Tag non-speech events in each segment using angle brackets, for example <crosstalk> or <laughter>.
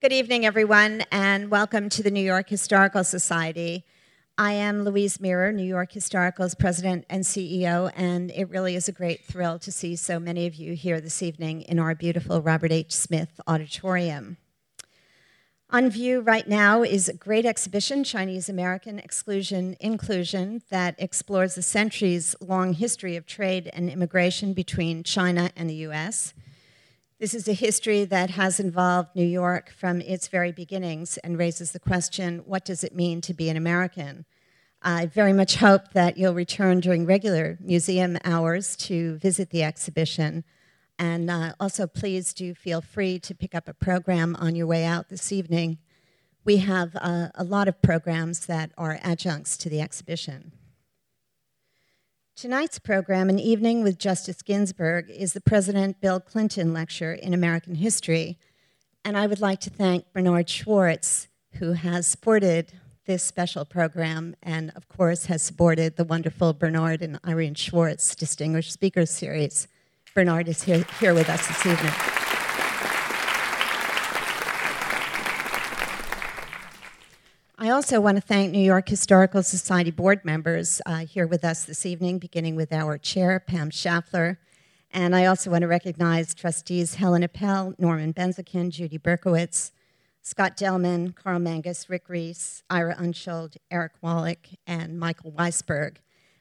Good evening, everyone, and welcome to the New York Historical Society. I am Louise Mirrer, New York Historical's president and CEO, and it really is a great thrill to see so many of you here this evening in our beautiful Robert H. Smith Auditorium. On view right now is a great exhibition, Chinese American Exclusion Inclusion, that explores the centuries long history of trade and immigration between China and the US. This is a history that has involved New York from its very beginnings and raises the question what does it mean to be an American? I very much hope that you'll return during regular museum hours to visit the exhibition. And uh, also, please do feel free to pick up a program on your way out this evening. We have uh, a lot of programs that are adjuncts to the exhibition. Tonight's program, An Evening with Justice Ginsburg, is the President Bill Clinton Lecture in American History. And I would like to thank Bernard Schwartz, who has supported this special program and, of course, has supported the wonderful Bernard and Irene Schwartz Distinguished Speakers Series. Bernard is here, here with us this evening. I also want to thank New York Historical Society board members uh, here with us this evening, beginning with our chair, Pam Schafler. And I also want to recognize trustees Helen Appel, Norman Benzaquen, Judy Berkowitz, Scott Delman, Carl Mangus, Rick Reese, Ira Unschuld, Eric Wallach, and Michael Weisberg,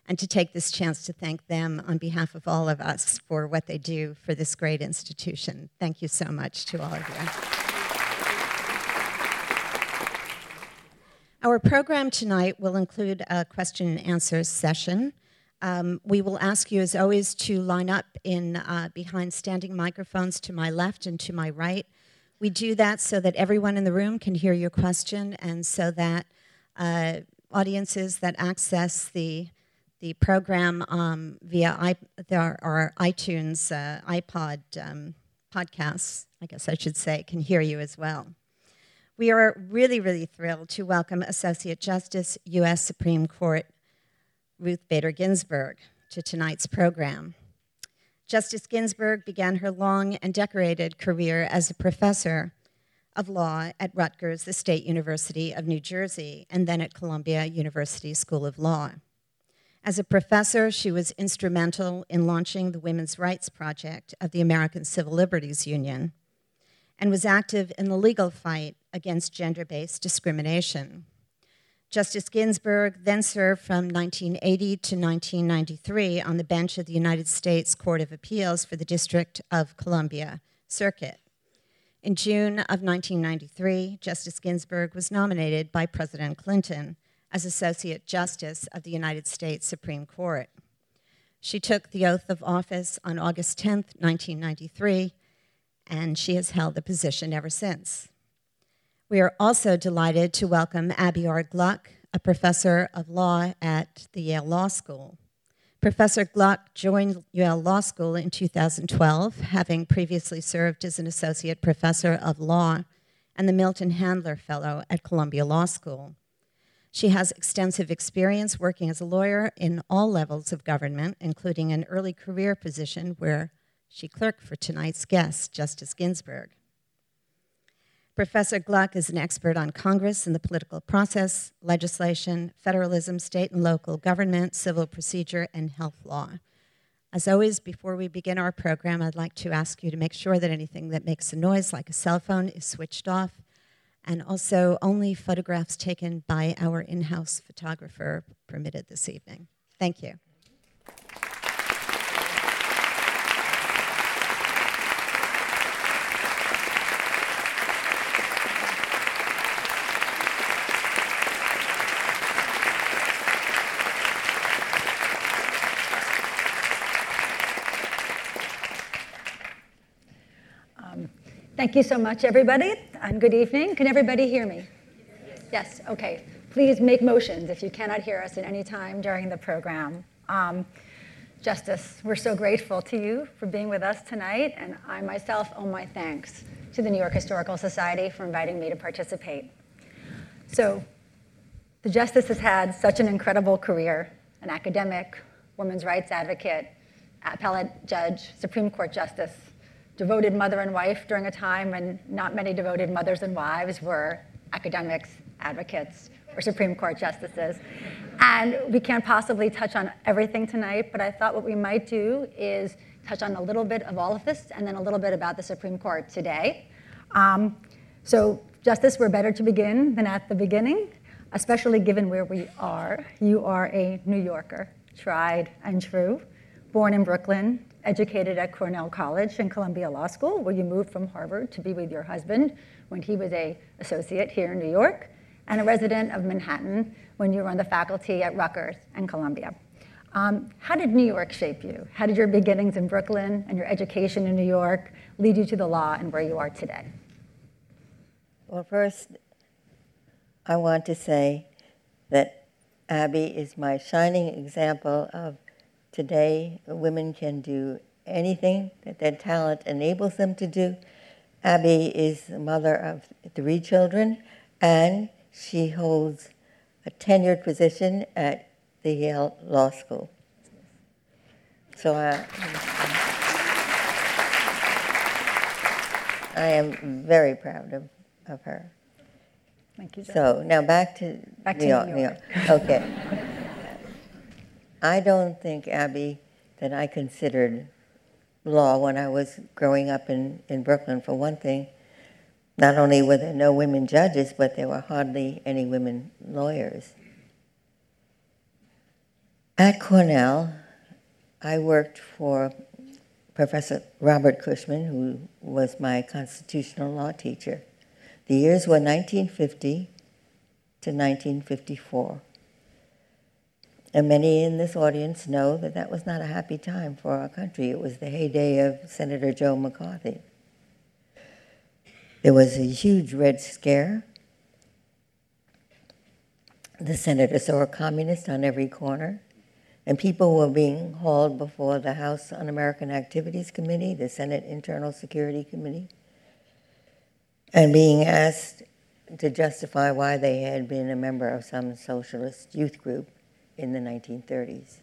and to take this chance to thank them on behalf of all of us for what they do for this great institution. Thank you so much to all of you. Our program tonight will include a question and answer session. Um, we will ask you, as always, to line up in uh, behind standing microphones to my left and to my right. We do that so that everyone in the room can hear your question, and so that uh, audiences that access the the program um, via there our iTunes, uh, iPod um, podcasts, I guess I should say, can hear you as well. We are really, really thrilled to welcome Associate Justice, U.S. Supreme Court Ruth Bader Ginsburg to tonight's program. Justice Ginsburg began her long and decorated career as a professor of law at Rutgers, the State University of New Jersey, and then at Columbia University School of Law. As a professor, she was instrumental in launching the Women's Rights Project of the American Civil Liberties Union and was active in the legal fight against gender based discrimination. Justice Ginsburg then served from 1980 to 1993 on the bench of the United States Court of Appeals for the District of Columbia Circuit. In June of 1993, Justice Ginsburg was nominated by President Clinton as Associate Justice of the United States Supreme Court. She took the oath of office on August 10, 1993, and she has held the position ever since. We are also delighted to welcome Abbe R. Gluck, a professor of law at the Yale Law School. Professor Gluck joined Yale Law School in 2012, having previously served as an associate professor of law and the Milton Handler Fellow at Columbia Law School. She has extensive experience working as a lawyer in all levels of government, including an early career position where she clerked for tonight's guest, Justice Ginsburg. Professor Gluck is an expert on Congress and the political process, legislation, federalism, state and local government, civil procedure, and health law. As always, before we begin our program, I'd like to ask you to make sure that anything that makes a noise, like a cell phone, is switched off, and also only photographs taken by our in house photographer permitted this evening. Thank you. Thank you so much, everybody, and good evening. Can everybody hear me? Yes, okay. Please make motions if you cannot hear us at any time during the program. Um, Justice, we're so grateful to you for being with us tonight, and I myself owe my thanks to the New York Historical Society for inviting me to participate. So, the Justice has had such an incredible career an academic, women's rights advocate, appellate judge, Supreme Court Justice, devoted mother and wife during a time when not many devoted mothers and wives were academics, advocates, or Supreme Court justices. And we can't possibly touch on everything tonight, but I thought what we might do is touch on a little bit of all of this and then a little bit about the Supreme Court today. Um, so, Justice, we're better to begin than at the beginning, especially given where we are. You are a New Yorker, tried and true, born in Brooklyn, educated at Cornell College and Columbia Law School, where you moved from Harvard to be with your husband when he was a associate here in New York, and a resident of Manhattan when you were on the faculty at Rutgers and Columbia. Um, how did New York shape you? How did your beginnings in Brooklyn and your education in New York lead you to the law and where you are today? Well, first, I want to say that Abbe is my shining example of today women can do anything that their talent enables them to do. Abbe is the mother of three children, and she holds a tenured position at the Yale Law School. So I, I am very proud of, of her. Thank you. Jen. So now back to Back to New York. New New York. York. Okay. <laughs> I don't think, Abbe, that I considered law when I was growing up in, in Brooklyn. For one thing, not only were there no women judges, but there were hardly any women lawyers. At Cornell, I worked for Professor Robert Cushman, who was my constitutional law teacher. The years were 1950 to 1954. And many in this audience know that that was not a happy time for our country. It was the heyday of Senator Joe McCarthy. There was a huge Red Scare. The senator saw a communist on every corner, and people were being hauled before the House Un American Activities Committee, the Senate Internal Security Committee, and being asked to justify why they had been a member of some socialist youth group in the 1930s.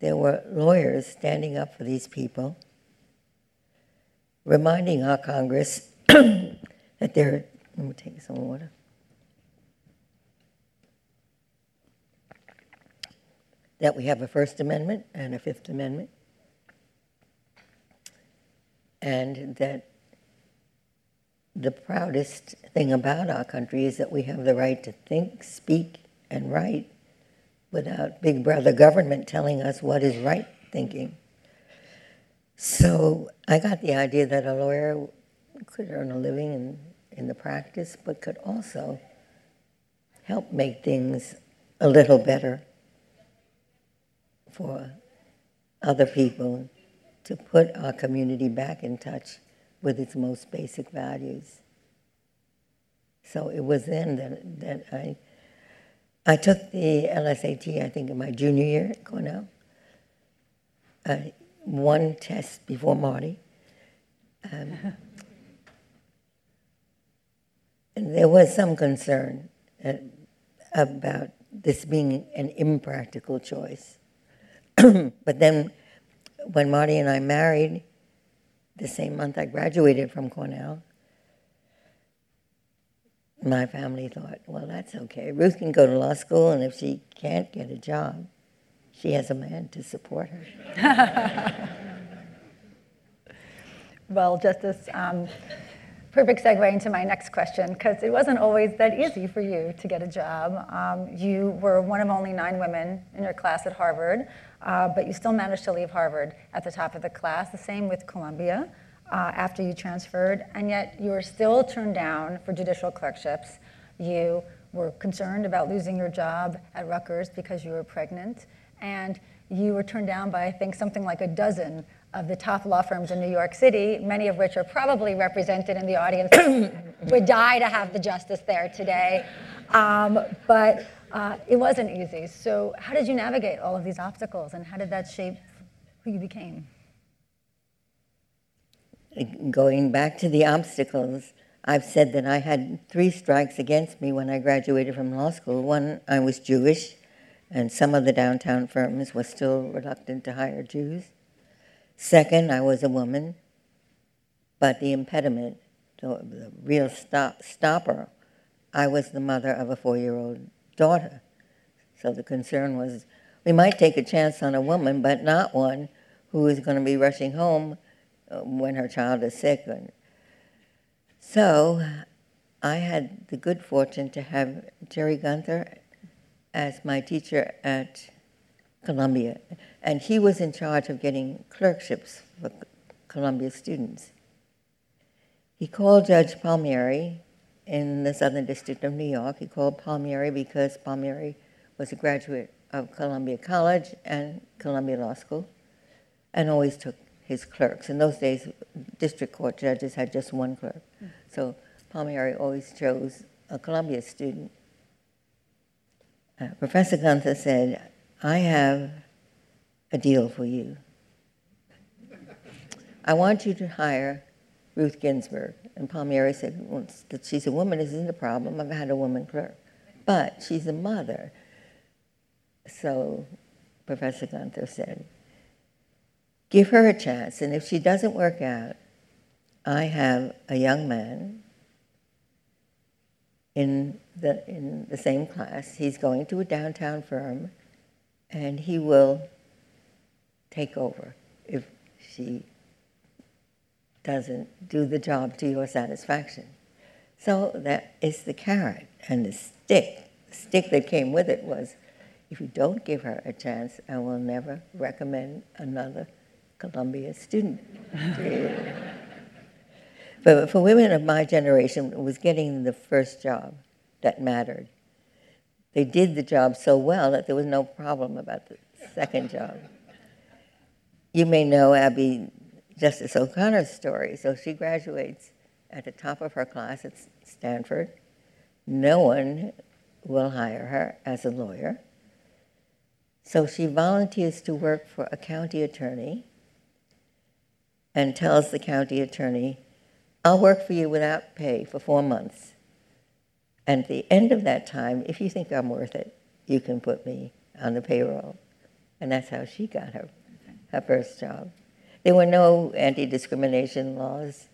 There were lawyers standing up for these people, reminding our Congress <coughs> that they're, let me take some water. That we have a First Amendment and a Fifth Amendment, and that the proudest thing about our country is that we have the right to think, speak, and write without big brother government telling us what is right thinking. So I got the idea that a lawyer could earn a living in, in the practice, but could also help make things a little better for other people to put our community back in touch with its most basic values. So it was then that, that I I took the LSAT, I think, in my junior year at Cornell. I one test before Marty. Um, <laughs> and there was some concern uh, about this being an impractical choice. <clears throat> but then when Marty and I married, the same month I graduated from Cornell, my family thought, well, that's okay. Ruth can go to law school, and if she can't get a job, she has a man to support her. <laughs> well, Justice, um, perfect segue into my next question, because it wasn't always that easy for you to get a job. Um, you were one of only nine women in your class at Harvard, uh, but you still managed to leave Harvard at the top of the class. The same with Columbia uh, after you transferred, and yet you were still turned down for judicial clerkships. You were concerned about losing your job at Rutgers because you were pregnant, and you were turned down by, I think, something like a dozen of the top law firms in New York City, many of which are probably represented in the audience. <coughs> would die to have the justice there today. Um, but uh, it wasn't easy. So, how did you navigate all of these obstacles, and how did that shape who you became? Going back to the obstacles, I've said that I had three strikes against me when I graduated from law school. One, I was Jewish, and some of the downtown firms were still reluctant to hire Jews. Second, I was a woman. But the impediment, the, real stop, stopper, I was the mother of a four year old daughter. So the concern was we might take a chance on a woman, but not one who is going to be rushing home Uh, when her child is sick. So I had the good fortune to have Jerry Gunther as my teacher at Columbia, and he was in charge of getting clerkships for Columbia students. He called Judge Palmieri in the Southern District of New York. He called Palmieri because Palmieri was a graduate of Columbia College and Columbia Law School and always took his clerks. In those days, district court judges had just one clerk. So Palmieri always chose a Columbia student. Uh, Professor Gunther said, I have a deal for you. I want you to hire Ruth Ginsburg. And Palmieri said, well, that she's a woman isn't a problem. I've had a woman clerk. But she's a mother. So Professor Gunther said, give her a chance. And if she doesn't work out, I have a young man in the, in the same class. He's going to a downtown firm, and he will take over if she doesn't do the job to your satisfaction. So that is the carrot. And the stick, the stick that came with it was if you don't give her a chance, I will never recommend another Columbia student. but for women of my generation, it was getting the first job that mattered. They did the job so well that there was no problem about the second job. You may know Abbe Justice O'Connor's story. So she graduates at the top of her class at Stanford. No one will hire her as a lawyer. So she volunteers to work for a county attorney and tells the county attorney, I'll work for you without pay for four months. And at the end of that time, if you think I'm worth it, you can put me on the payroll. And that's how she got her, her first job. There were no anti discrimination laws.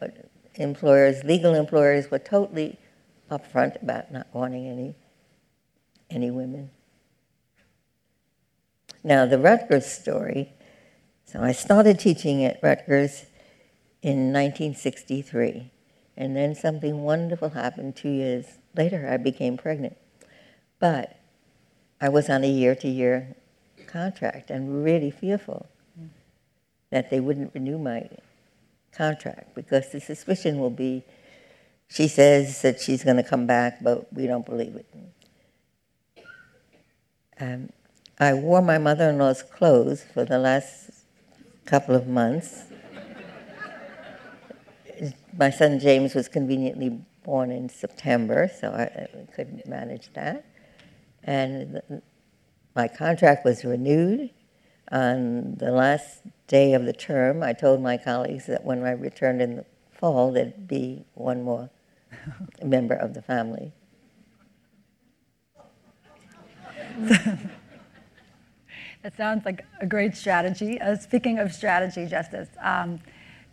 Uh, employers, legal employers, were totally upfront about not wanting any, any women. Now, the Rutgers story. So I started teaching at Rutgers in 1963, and then something wonderful happened two years later. I became pregnant. But I was on a year to year contract and really fearful that they wouldn't renew my contract because the suspicion will be she says that she's going to come back, but we don't believe it. Um, I wore my mother in law's clothes for the last couple of months. my son James was conveniently born in September, so I, I couldn't manage that. And my contract was renewed. On the last day of the term, I told my colleagues that when I returned in the fall, there'd be one more <laughs> member of the family. <laughs> That sounds like a great strategy. Uh, speaking of strategy, Justice, um,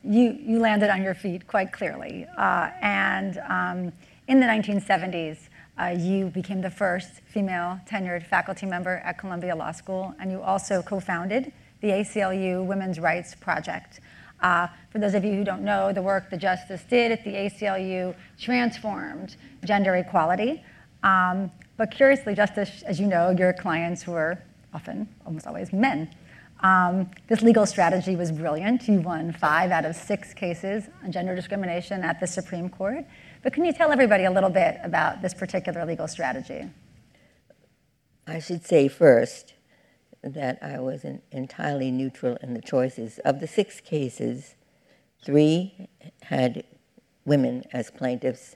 you, you landed on your feet quite clearly. Uh, and um, in the 1970s, uh, you became the first female tenured faculty member at Columbia Law School, and you also co founded the ACLU Women's Rights Project. Uh, for those of you who don't know, the work the Justice did at the ACLU transformed gender equality. Um, but curiously, Justice, as you know, your clients were often, almost always, men. Um, this legal strategy was brilliant. You won five out of six cases on gender discrimination at the Supreme Court. But can you tell everybody a little bit about this particular legal strategy? I should say first that I was entirely neutral in the choices. Of the six cases, three had women as plaintiffs,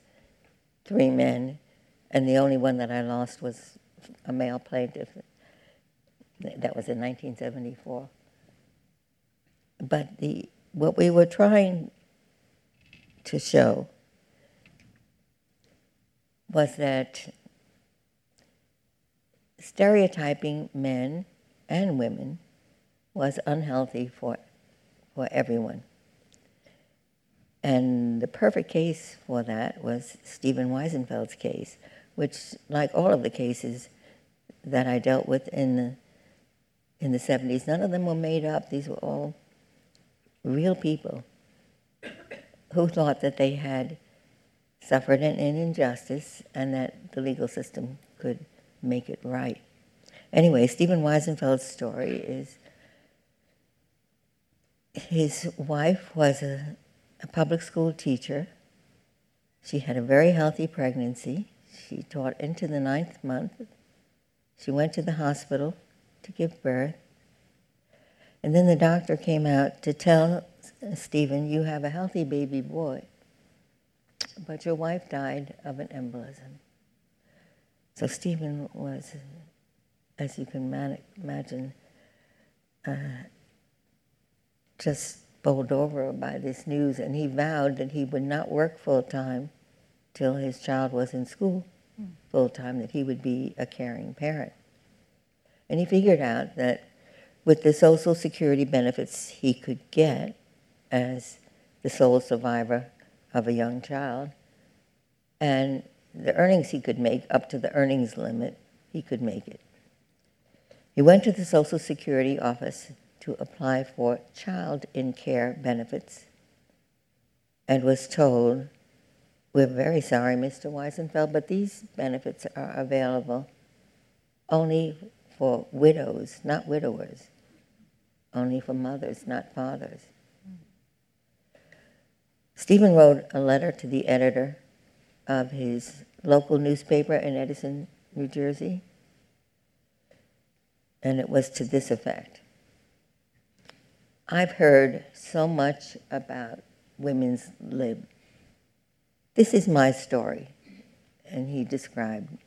three men, and the only one that I lost was a male plaintiff. That was in 1974. But the, what we were trying to show was that stereotyping men and women was unhealthy for, for everyone. And the perfect case for that was Stephen Wiesenfeld's case, which, like all of the cases that I dealt with in the in the 70s, none of them were made up. These were all real people who thought that they had suffered an, injustice and that the legal system could make it right. Anyway, Stephen Wiesenfeld's story is his wife was a, a public school teacher. She had a very healthy pregnancy. She taught into the ninth month. She went to the hospital to give birth. And then the doctor came out to tell Stephen, you have a healthy baby boy, but your wife died of an embolism. So Stephen was, as you can imagine, uh, just bowled over by this news, and he vowed that he would not work full time till his child was in school mm. full time, that he would be a caring parent. And he figured out that with the Social Security benefits he could get as the sole survivor of a young child, and the earnings he could make up to the earnings limit, he could make it. He went to the Social Security office to apply for child in care benefits and was told, We're very sorry, Mr. Wiesenfeld, but these benefits are available only for widows, not widowers, only for mothers, not fathers. Stephen wrote a letter to the editor of his local newspaper in Edison, New Jersey, and it was to this effect I've heard so much about women's lib. This is my story. And he described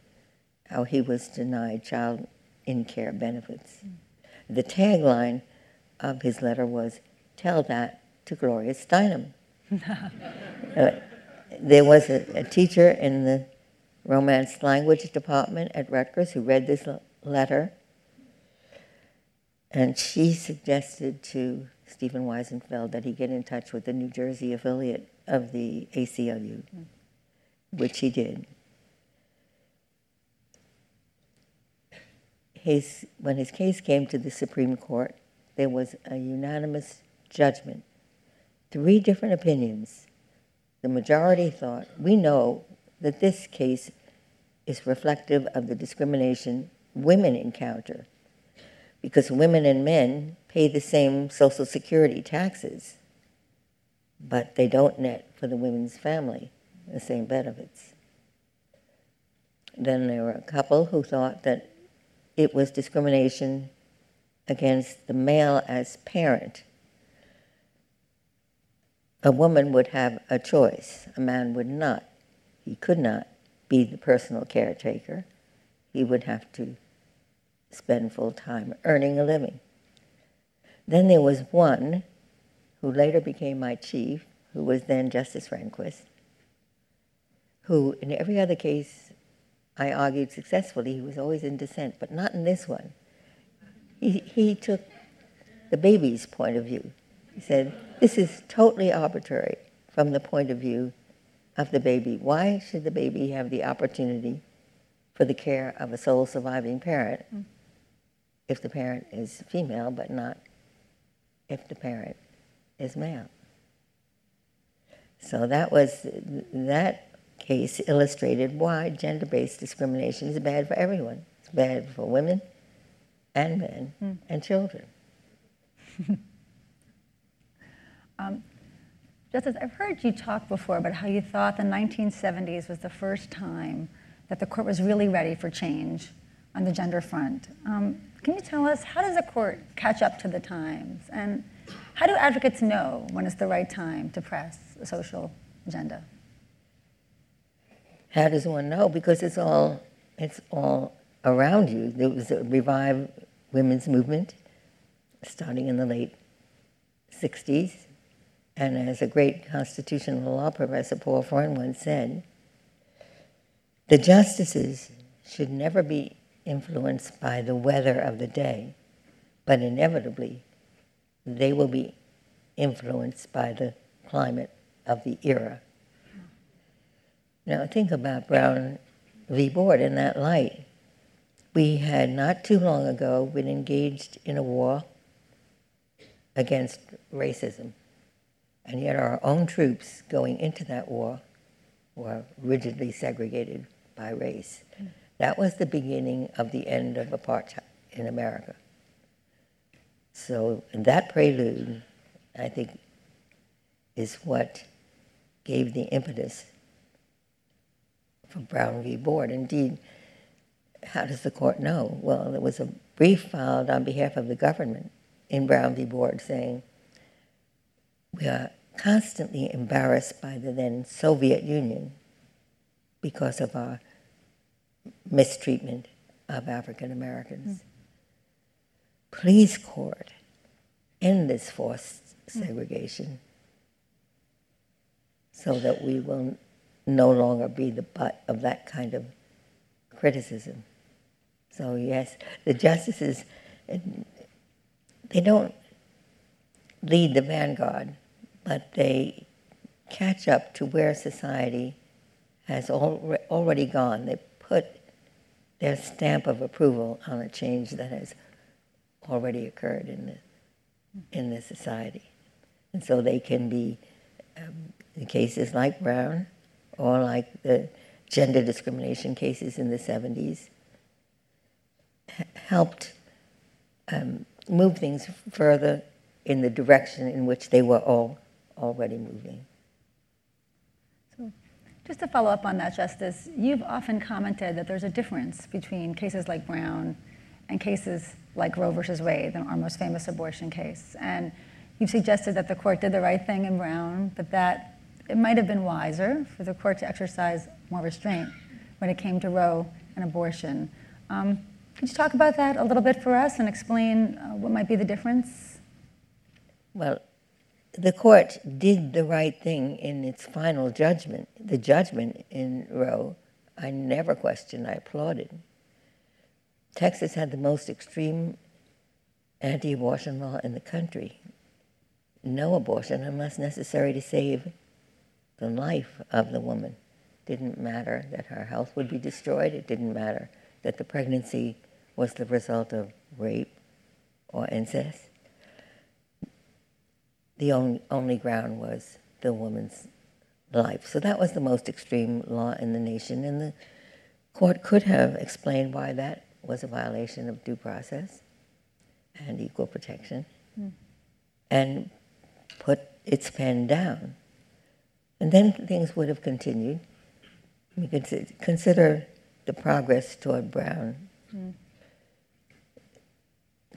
how he was denied child in care benefits. The tagline of his letter was Tell that to Gloria Steinem. <laughs> uh, there was a, a, teacher in the Romance language department at Rutgers who read this letter, and she suggested to Stephen Wiesenfeld that he get in touch with the New Jersey affiliate of the ACLU, mm. which he did. When his case came to the Supreme Court, there was a unanimous judgment, three different opinions. The majority thought, we know that this case is reflective of the discrimination women encounter because women and men pay the same Social Security taxes, but they don't net for the women's family the same benefits. Then there were a couple who thought that it was discrimination against the male as parent. A woman would have a choice, a man would not. He could not be the personal caretaker. He would have to spend full time earning a living. Then there was one who later became my chief, who was then Justice Rehnquist, who, in every other case, I argued successfully. He was always in dissent, but not in this one. He, he took the baby's point of view. He said, This is totally arbitrary from the point of view of the baby. Why should the baby have the opportunity for the care of a sole surviving parent if the parent is female, but not if the parent is male. So that was that case illustrated why gender-based discrimination is bad for everyone. It's bad for women and men mm. and children. <laughs> um, Justice, I've heard you talk before about how you thought the 1970s was the first time that the court was really ready for change on the gender front. Um, can you tell us how does the court catch up to the times? And how do advocates know when it's the right time to press a social agenda? How does one know? Because it's all it's all around you. There was a revived women's movement starting in the late 60s. And as a great constitutional law professor, Paul Freund, once said, the justices should never be influenced by the weather of the day, but inevitably they will be influenced by the climate of the era. Now, think about Brown v. Board in that light. We had not too long ago been engaged in a war against racism, and yet our own troops going into that war were rigidly segregated by race. That was the beginning of the end of apartheid in America. So that prelude, I think, is what gave the impetus for Brown v. Board. Indeed, how does the court know? Well, there was a brief filed on behalf of the government in Brown v. Board saying, we are constantly embarrassed by the then Soviet Union because of our mistreatment of African Americans. Mm. Please, court, end this forced segregation so that we will no longer be the butt of that kind of criticism. So, yes, the justices, they don't lead the vanguard, but they catch up to where society has already gone. They put their stamp of approval on a change that has already occurred in the, in the society. And so they can be, um, in cases like Brown or like the gender discrimination cases in the 70s, helped um, move things further in the direction in which they were all already moving. So, just to follow up on that, Justice, you've often commented that there's a difference between cases like Brown and cases like Roe versus Wade, our most famous abortion case. And you've suggested that the court did the right thing in Brown, but that it might have been wiser for the court to exercise more restraint when it came to Roe and abortion. Um, could you talk about that a little bit for us and explain uh, what might be the difference? Well, the court did the right thing in its final judgment. The judgment in Roe, I never questioned, I applauded. Texas had the most extreme anti abortion law in the country. No abortion unless necessary to save the life of the woman. Didn't matter that her health would be destroyed, it didn't matter that the pregnancy was the result of rape or incest. The only, only ground was the woman's life. So that was the most extreme law in the nation, and the court could have explained why that was a violation of due process and equal protection mm. and put its pen down. And then things would have continued. Could consider the progress toward Brown. Mm.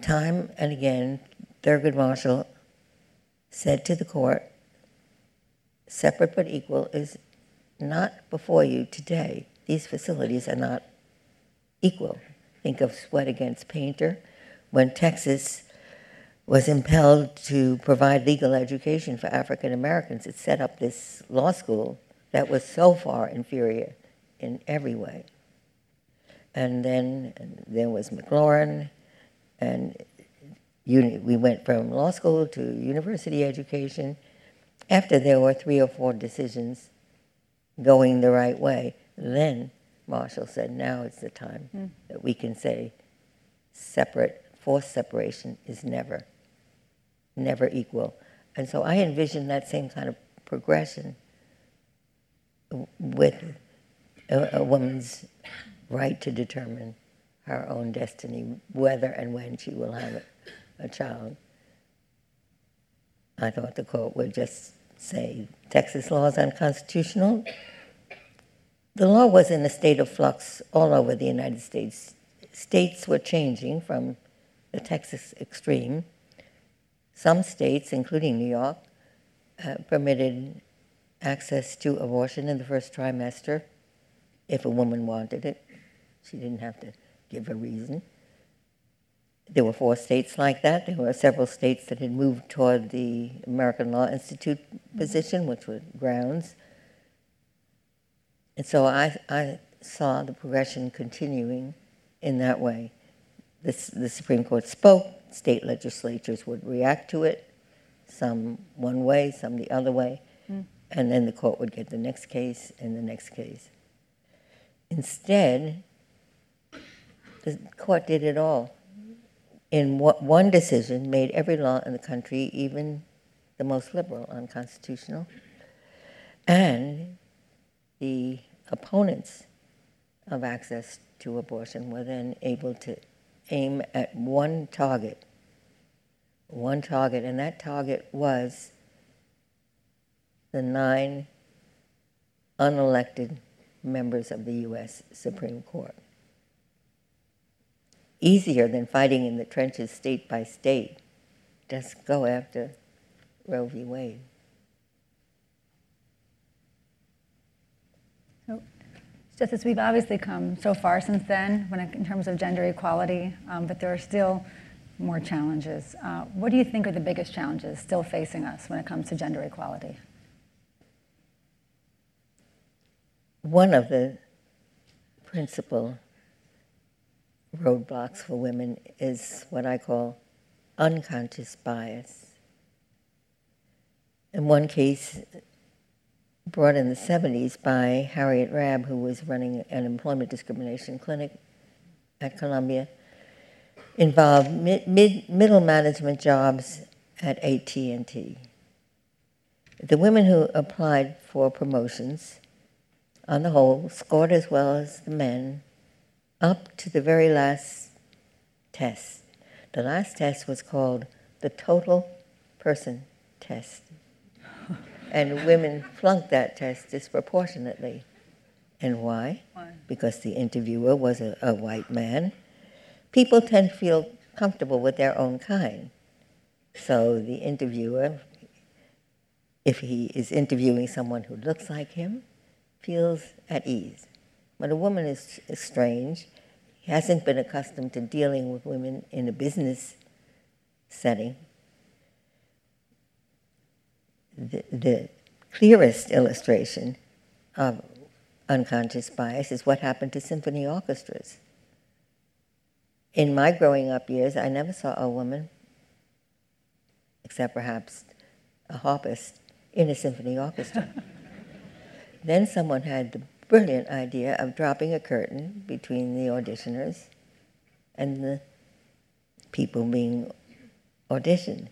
Time and again, Thurgood Marshall said to the court, separate but equal is not before you today. These facilities are not equal. Think of Sweatt against Painter. When Texas was impelled to provide legal education for African Americans, it set up this law school that was so far inferior in every way. And then and there was McLaurin, and uni- we went from law school to university education. After there were three or four decisions going the right way, then Marshall said, now it's the time mm. that we can say separate, forced separation is never, never equal. And so I envision that same kind of progression with a, a woman's right to determine her own destiny, whether and when she will have a, a child. I thought the court would just say Texas law is unconstitutional. The law was in a state of flux all over the United States. States were changing from the Texas extreme. Some states, including New York, uh, permitted access to abortion in the first trimester if a woman wanted it. She didn't have to give a reason. There were four states like that. There were several states that had moved toward the American Law Institute position, which were grounds. And so I, I saw the progression continuing in that way. This, the Supreme Court spoke, state legislatures would react to it, some one way, some the other way. Mm. and then the court would get the next case and the next case. Instead, the court did it all. In what one decision, made every law in the country, even the most liberal, unconstitutional. And the opponents of access to abortion were then able to aim at one target, one target, and that target was the nine unelected members of the U.S. Supreme Court. Easier than fighting in the trenches state by state. Just go after Roe v. Wade. So, Justice, we've obviously come so far since then when in terms of gender equality, um, but there are still more challenges. Uh, what do you think are the biggest challenges still facing us when it comes to gender equality? One of the principal roadblocks for women is what I call unconscious bias. In one case, brought in the 70s by Harriet Rabb, who was running an employment discrimination clinic at Columbia, involved mid, mid, middle management jobs at AT&T. The women who applied for promotions, on the whole, scored as well as the men, up to the very last test. The last test was called the total person test <laughs> and women flunked that test disproportionately. And why? why? Because the interviewer was a, a white man. People tend to feel comfortable with their own kind. So the interviewer, if he is interviewing someone who looks like him, feels at ease. But a woman is, is strange. He hasn't been accustomed to dealing with women in a business setting the, the clearest illustration of unconscious bias is what happened to symphony orchestras. In my growing up years, I never saw a woman, except perhaps a harpist, in a symphony orchestra. <laughs> then someone had the brilliant idea of dropping a curtain between the auditioners and the people being auditioned.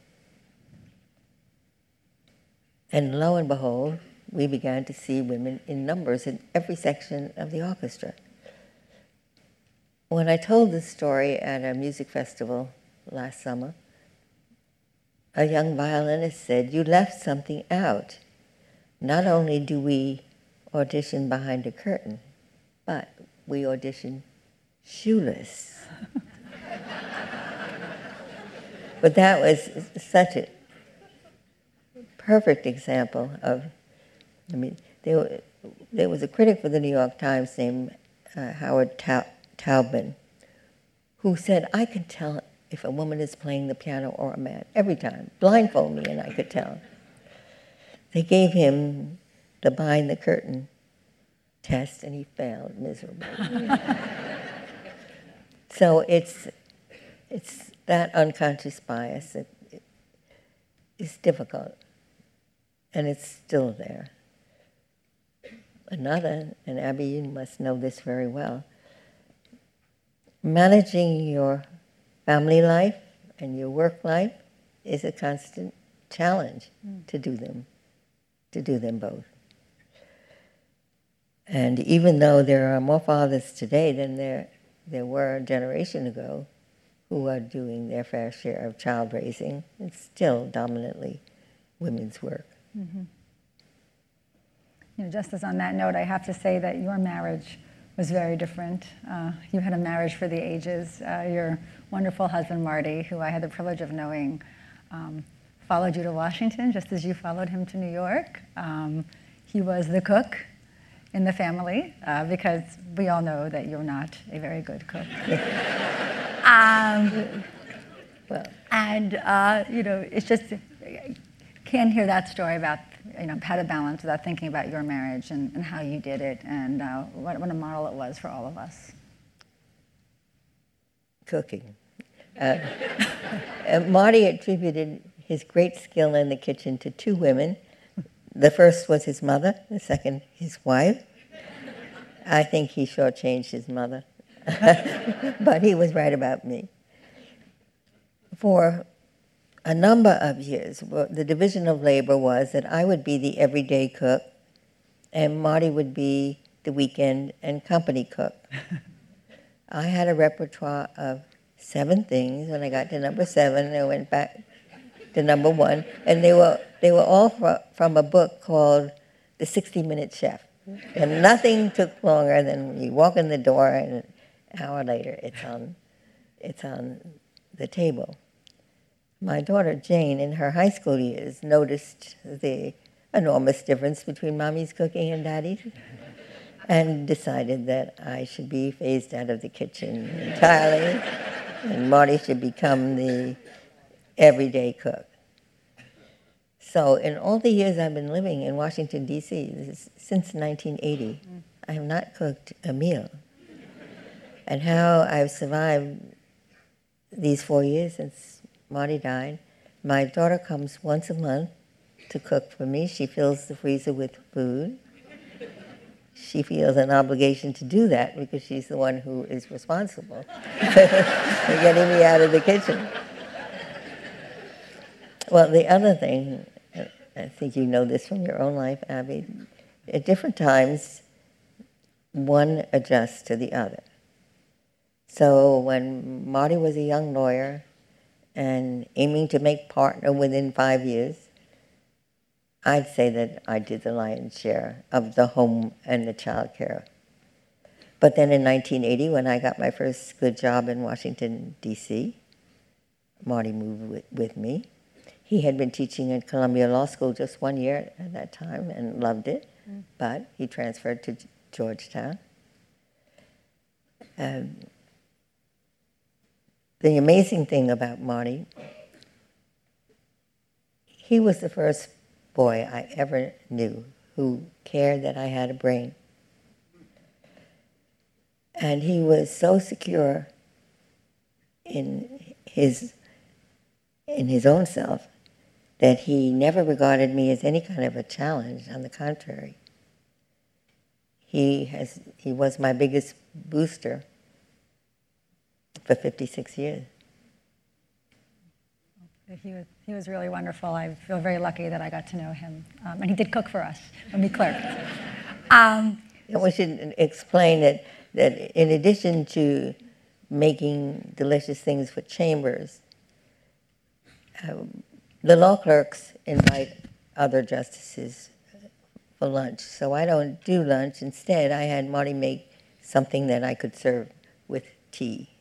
And lo and behold, we began to see women in numbers in every section of the orchestra. When I told this story at a music festival last summer, a young violinist said, You left something out. Not only do we audition behind a curtain, but we audition shoeless. <laughs> but that was such a perfect example of, I mean, there, there was a critic for the New York Times named uh, Howard Taubman who said, I can tell if a woman is playing the piano or a man every time. Blindfold me and I could tell. They gave him the behind the curtain test and he failed miserably. <laughs> so it's, it's that unconscious bias that is difficult and it's still there. Another, and Abbe, you must know this very well, managing your family life and your work life is a constant challenge mm. to do them, to do them both. And even though there are more fathers today than there, there were a generation ago who are doing their fair share of child raising, it's still dominantly women's work. Mm-hmm. You know, just as on that note, I have to say that your marriage was very different. Uh, you had a marriage for the ages. Uh, your wonderful husband, Marty, who I had the privilege of knowing, um, followed you to Washington just as you followed him to New York. Um, he was the cook in the family uh, because we all know that you're not a very good cook. <laughs> um, well, and, uh, you know, it's just can't hear that story about you know how to balance without thinking about your marriage and, and how you did it and uh, what, what a model it was for all of us. Cooking. Uh, <laughs> uh, Marty attributed his great skill in the kitchen to two women the first was his mother, the second, his wife. I think he shortchanged his mother, <laughs> but he was right about me. For a number of years, the division of labor was that I would be the everyday cook, and Marty would be the weekend and company cook. <laughs> I had a repertoire of seven things. When I got to number seven, I went back to number one, and they were they were all from a book called The 60 Minute Chef. And nothing took longer than you walk in the door, and an hour later, it's on it's on the table. My daughter Jane, in her high school years, noticed the enormous difference between mommy's cooking and daddy's and decided that I should be phased out of the kitchen entirely, and Marty should become the everyday cook. So, in all the years I've been living in Washington, D.C., since 1980, I have not cooked a meal. And how I've survived these four years since Marty died, my daughter comes once a month to cook for me. She fills the freezer with food she feels an obligation to do that because she's the one who is responsible <laughs> for getting me out of the kitchen. Well, the other thing, I think you know this from your own life, Abbe, at different times, one adjusts to the other. So when Marty was a young lawyer and aiming to make partner within five years, I'd say that I did the lion's share of the home and the child care. But then in 1980, when I got my first good job in Washington, D.C., Marty moved with, with me. He had been teaching at Columbia Law School just one year at that time and loved it, mm. but he transferred to Georgetown. Um, the amazing thing about Marty, he was the first boy I ever knew who cared that I had a brain. And he was so secure in his, in his own self that he never regarded me as any kind of a challenge. On the contrary, he, has, he was my biggest booster for 56 years. He was, he was really wonderful. I feel very lucky that I got to know him. Um, and he did cook for us when we clerked. Um, we should explain that, that in addition to making delicious things for chambers, um, the law clerks invite other justices for lunch. So I don't do lunch. Instead, I had Marty make something that I could serve with tea.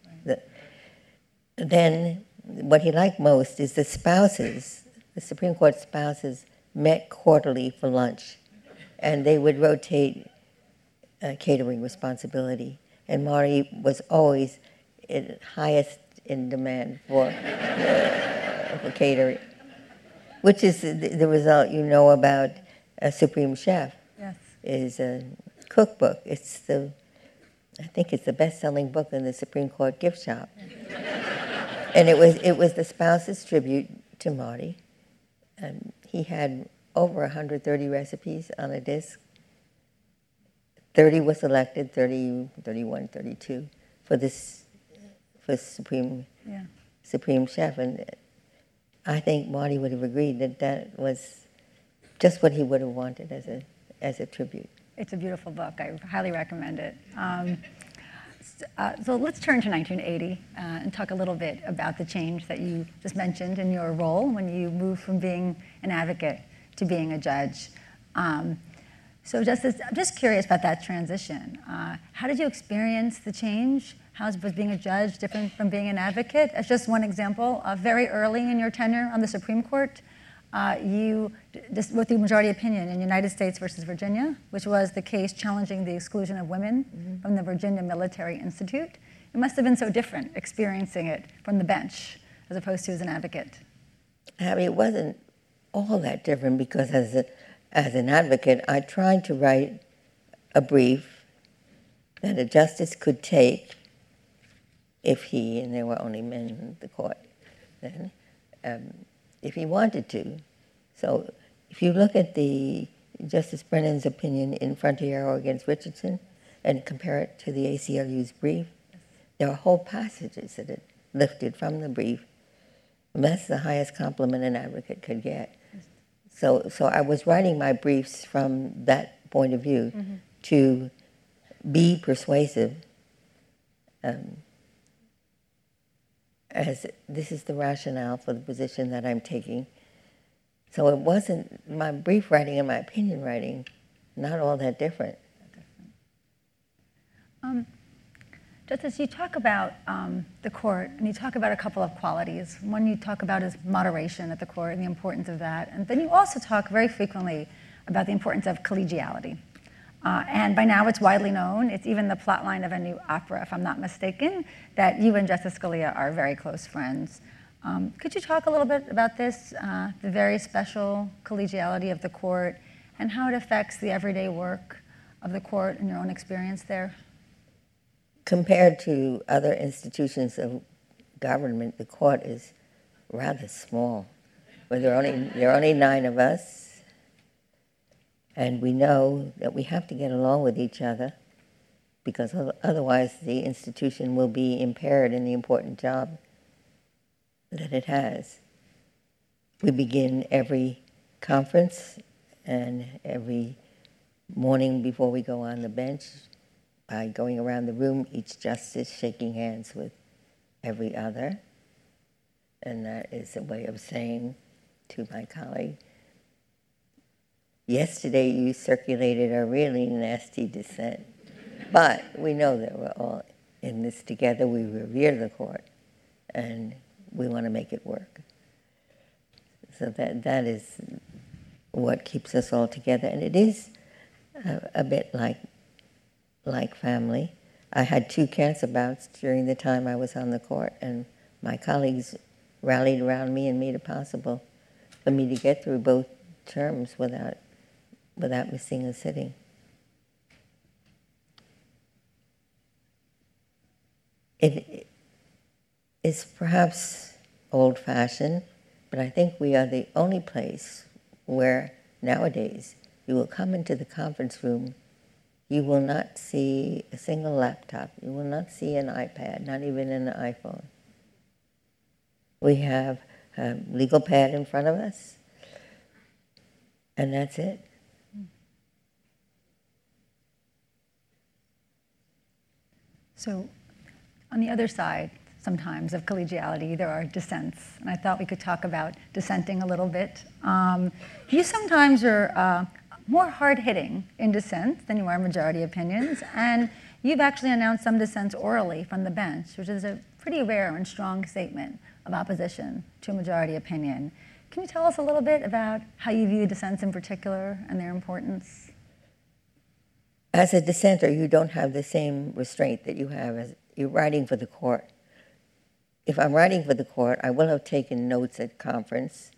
Then what he liked most is the spouses, the Supreme Court spouses, met quarterly for lunch, and they would rotate uh, catering responsibility. And Marty was always in, highest in demand for, uh, <laughs> for catering, which is the, the, result you know about a Supreme Chef. Yes. Is a cookbook. It's the, I think it's the best-selling book in the Supreme Court gift shop and it was it was the spouse's tribute to Marty. and he had over 130 recipes on a disc. 30 was selected, 30, 31, 32 for this for supreme yeah. supreme chef, and I think Marty would have agreed that that was just what he would have wanted as a as a tribute. It's a beautiful book. I highly recommend it. Um, uh, so let's turn to 1980 uh, and talk a little bit about the change that you just mentioned in your role when you moved from being an advocate to being a judge. Um, so just I'm just curious about that transition. Uh, how did you experience the change? How was being a judge different from being an advocate? As just one example, uh, very early in your tenure on the Supreme Court, uh, you wrote the majority opinion in United States versus Virginia, which was the case challenging the exclusion of women mm-hmm. from the Virginia Military Institute. It must have been so different experiencing it from the bench as opposed to as an advocate. I mean, it wasn't all that different because as, a, as an advocate, I tried to write a brief that a justice could take if he, and there were only men in the court then, um, if he wanted to. So if you look at the Justice Brennan's opinion in Frontiero against Richardson and compare it to the ACLU's brief, there are whole passages that it lifted from the brief. And that's the highest compliment an advocate could get. So, so I was writing my briefs from that point of view Mm-hmm. to be persuasive um, as this is the rationale for the position that I'm taking. So it wasn't my brief writing and my opinion writing, not all that different. Justice, you talk about um, the court, and you talk about a couple of qualities. One you talk about is moderation at the court and the importance of that. And then you also talk very frequently about the importance of collegiality. Uh, and by now it's widely known, it's even the plot line of a new opera, if I'm not mistaken, that you and Justice Scalia are very close friends. Um, could you talk a little bit about this, uh, the very special collegiality of the court, and how it affects the everyday work of the court and your own experience there? Compared to other institutions of government, the court is rather small. Where there are only there are only nine of us, and we know that we have to get along with each other, because otherwise the institution will be impaired in the important job that it has. We begin every conference and every morning before we go on the bench by going around the room, each justice shaking hands with every other. And that is a way of saying to my colleague, yesterday you circulated a really nasty dissent. But we know that we're all in this together. We revere the court and we want to make it work. So that, that is what keeps us all together. And it is a, a bit like like family. I had two cancer bouts during the time I was on the court, and my colleagues rallied around me and made it possible for me to get through both terms without, without missing a sitting. It is perhaps old fashioned, but I think we are the only place where nowadays you will come into the conference room you will not see a single laptop. You will not see an iPad, not even an iPhone. We have a legal pad in front of us, and that's it. So, on the other side, sometimes of collegiality, there are dissents, and I thought we could talk about dissenting a little bit. Um, you sometimes are uh, more hard hitting in dissent than you are majority opinions, and you've actually announced some dissents orally from the bench, which is a pretty rare and strong statement of opposition to a majority opinion. Can you tell us a little bit about how you view dissents in particular and their importance? As a dissenter, you don't have the same restraint that you have as you're writing for the court. If I'm writing for the court, I will have taken notes at conference,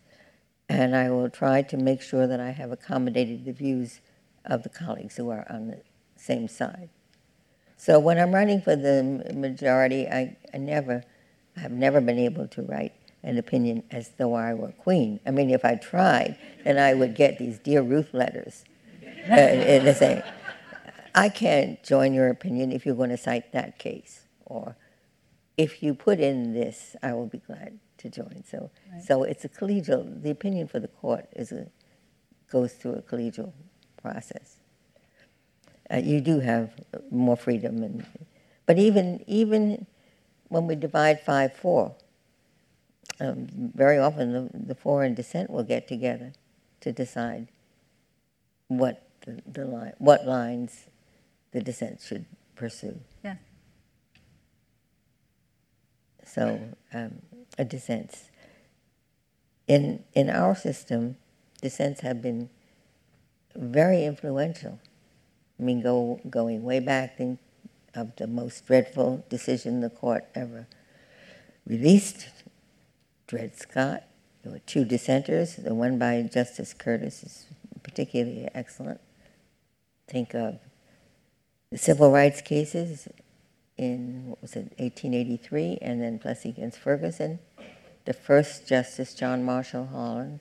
and I will try to make sure that I have accommodated the views of the colleagues who are on the same side. So when I'm writing for the majority, I, I never, have never been able to write an opinion as though I were queen. I mean, if I tried, then I would get these dear Ruth letters, uh, and saying, I can't join your opinion if you're going to cite that case, or if you put in this, I will be glad to join. So, right. so it's a collegial. The opinion for the court is a goes through a collegial process. Uh, you do have more freedom, and but even even when we divide five four, um, very often the, the four in dissent will get together to decide what the, the line, what lines the dissent should pursue. Yeah. So, um, a dissents. In in our system, dissents have been very influential. I mean, go going way back, think of the most dreadful decision the court ever released, Dred Scott. There were two dissenters. The one by Justice Curtis is particularly excellent. Think of the civil rights cases in what was it 1883 and then Plessy against Ferguson the first justice John Marshall Harlan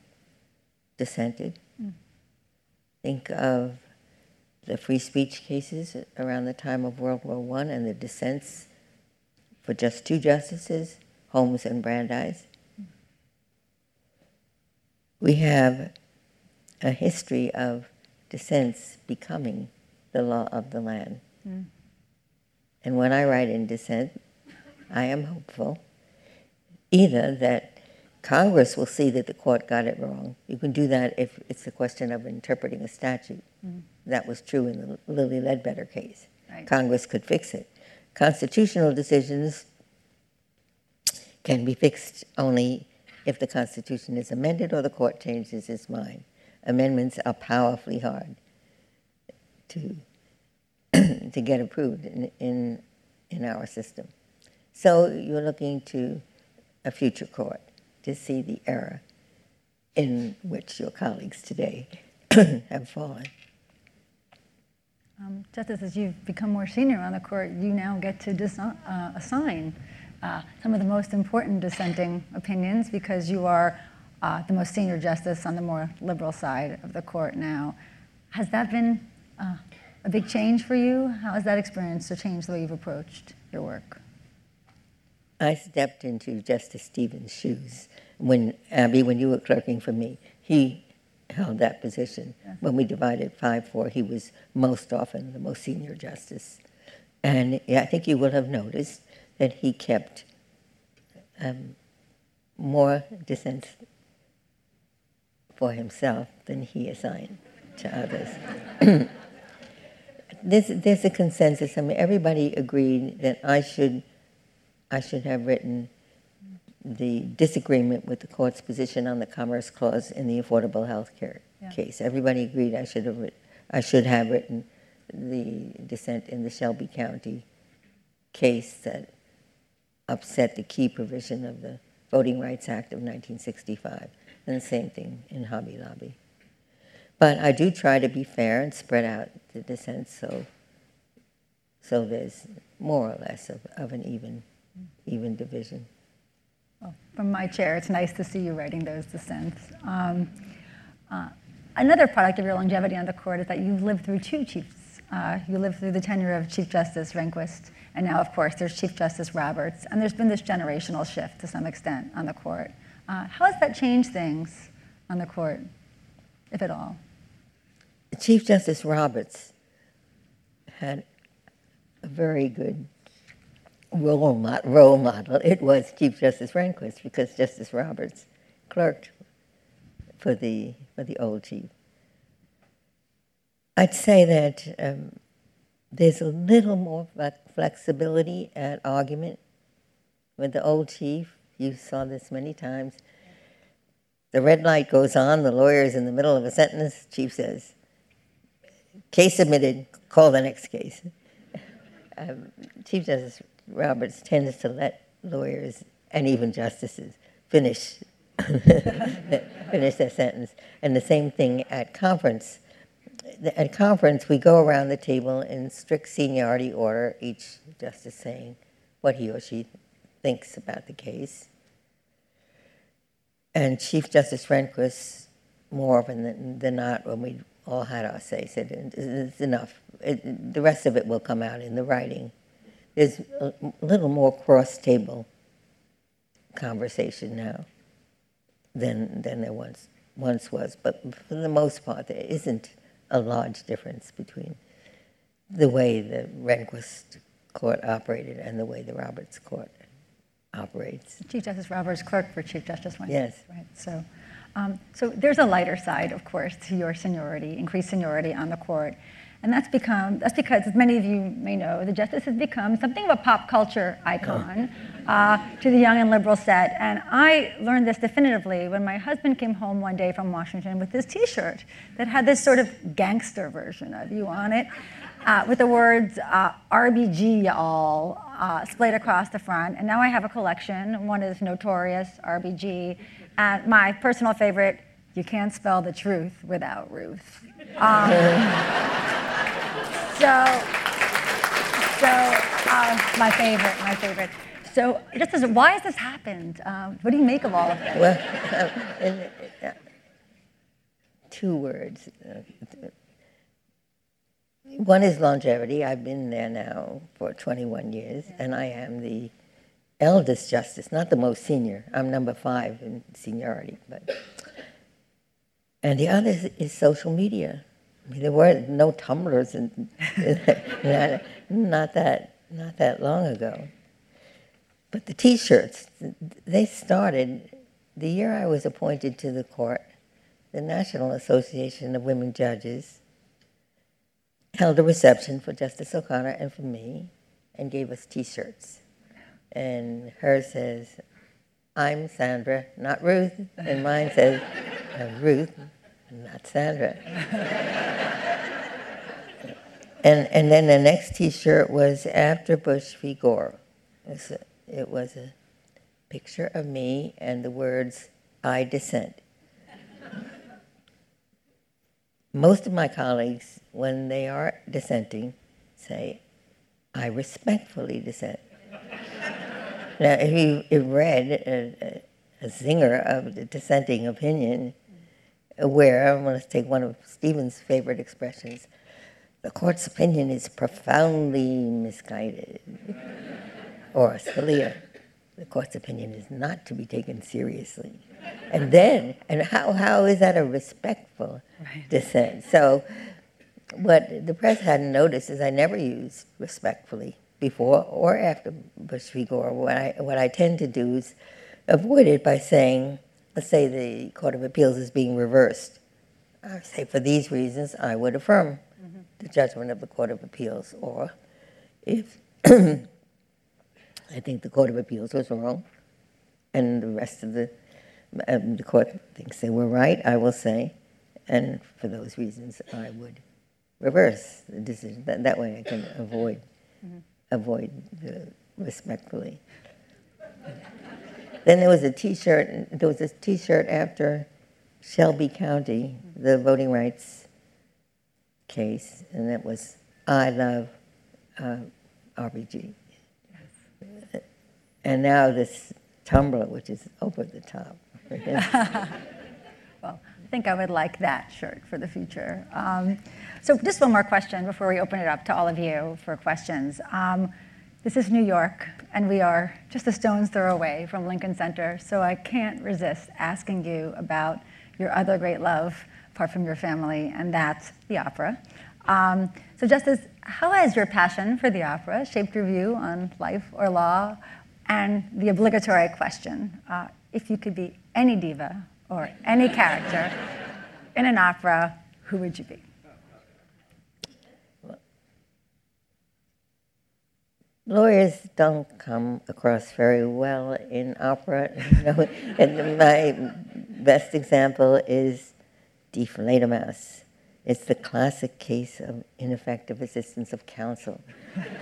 dissented. Mm. Think of the free speech cases around the time of World War I and the dissents for just two justices, Holmes and Brandeis. We have a history of dissents becoming the law of the land. Mm. And when I write in dissent, I am hopeful either that Congress will see that the court got it wrong. You can do that if it's a question of interpreting a statute. Mm. That was true in the Lilly Ledbetter case. Right. Congress could fix it. Constitutional decisions can be fixed only if the Constitution is amended or the court changes its mind. Amendments are powerfully hard to <clears throat> to get approved in, in in our system. So you're looking to a future court to see the error in which your colleagues today <clears throat> have fallen. Um, Justice, as you've become more senior on the court, you now get to desi- uh, assign uh, some of the most important dissenting opinions because you are uh, the most senior justice on the more liberal side of the court now. Has that been uh, a big change for you? How has that experience to change the way you've approached your work? I stepped into Justice Stevens' shoes when Abbe, when you were clerking for me. He held that position. Yes. When we divided 5 4, he was most often the most senior justice. And I think you will have noticed that he kept um, more dissent for himself than he assigned to others. <clears throat> there's, there's a consensus. I mean, everybody agreed that I should, I should have written the disagreement with the court's position on the Commerce Clause in the Affordable Health Care yeah. case. Everybody agreed I should have written, I should have written the dissent in the Shelby County case that upset the key provision of the Voting Rights Act of 1965, and the same thing in Hobby Lobby. But I do try to be fair and spread out the dissent so, so there's more or less of, of an even, even division. Well, from my chair, it's nice to see you writing those dissents. Um, uh, another product of your longevity on the court is that you've lived through two chiefs. Uh, you lived through the tenure of Chief Justice Rehnquist, and now, of course, there's Chief Justice Roberts, and there's been this generational shift to some extent on the court. Uh, how has that changed things on the court, if at all? Chief Justice Roberts had a very good role, role model. It was Chief Justice Rehnquist because Justice Roberts clerked for the, for the old chief. I'd say that um, there's a little more flexibility at argument with the old chief. You saw this many times. The red light goes on, the lawyer is in the middle of a sentence, chief says, Case submitted, call the next case. Um, Chief Justice Roberts tends to let lawyers and even justices finish <laughs> finish their sentence. And the same thing at conference. At conference, we go around the table in strict seniority order, each justice saying what he or she thinks about the case. And Chief Justice Rehnquist, more often than, than not, when we all had our say, said it's enough. It, the rest of it will come out in the writing. There's a little more cross table conversation now than, than there once, once was. But for the most part, there isn't a large difference between the way the Rehnquist court operated and the way the Roberts court operates. Chief Justice Roberts, clerk for Chief Justice Rehnquist. Yes. Right. So um, so there's a lighter side, of course, to your seniority, increased seniority on the court. And that's become that's because, as many of you may know, the justice has become something of a pop culture icon uh, to the young and liberal set. And I learned this definitively when my husband came home one day from Washington with this T-shirt that had this sort of gangster version of you on it, uh, with the words uh, "RBG y'all" uh, splayed across the front. And now I have a collection. One is Notorious RBG, and my personal favorite, you can't spell the truth without Ruth. Um, so, so uh, my favorite, my favorite. So, just as why has this happened? Um, what do you make of all of this? Well, uh, two words. One is longevity. I've been there now for 21 years, and I am the eldest justice, not the most senior. I'm number five in seniority, but. And the other is, is social media. I mean, there were no Tumblrs, and not, that not that long ago. But the T-shirts, they started the year I was appointed to the court. The National Association of Women Judges held a reception for Justice O'Connor and for me, and gave us T-shirts. And hers says, "I'm Sandra, not Ruth," and mine says, "Ruth, not Sandra." <laughs> and and then the next T-shirt was after Bush v. Gore. It was a, it was a picture of me and the words, "I dissent." Most of my colleagues, when they are dissenting, say, "I respectfully dissent." Now, if you if read a, a, a zinger of the dissenting opinion, where I'm going to take one of Stevens' favorite expressions the court's opinion is profoundly misguided. or Scalia, the court's opinion is not to be taken seriously. And then, and how, how is that a respectful right. dissent? So, what the press hadn't noticed is I never used respectfully before or after Bush. Gore. What I, what I tend to do is avoid it by saying, let's say the Court of Appeals is being reversed. I say, for these reasons, I would affirm the judgment of the Court of Appeals, or if <clears throat> I think the Court of Appeals was wrong, and the rest of the um, the court thinks they were right, I will say, and for those reasons, I would reverse the decision. That, that way, I can avoid mm-hmm. Avoid the respectfully. then there was a T-shirt. There was a T-shirt after Shelby County, the voting rights case, and it was I Love uh, RBG. Yes. And now this Tumblr, which is over the top. <laughs> well, think I would like that shirt for the future. Um, so, just one more question before we open it up to all of you for questions. Um, this is New York, and we are just a stone's throw away from Lincoln Center, so I can't resist asking you about your other great love apart from your family, and that's the opera. Um, so, Justice, how has your passion for the opera shaped your view on life or law? And the obligatory question uh, if you could be any diva or any character in an opera, who would you be? Lawyers don't come across very well in opera. <laughs> And my best example is Die. It's the classic case of ineffective assistance of counsel.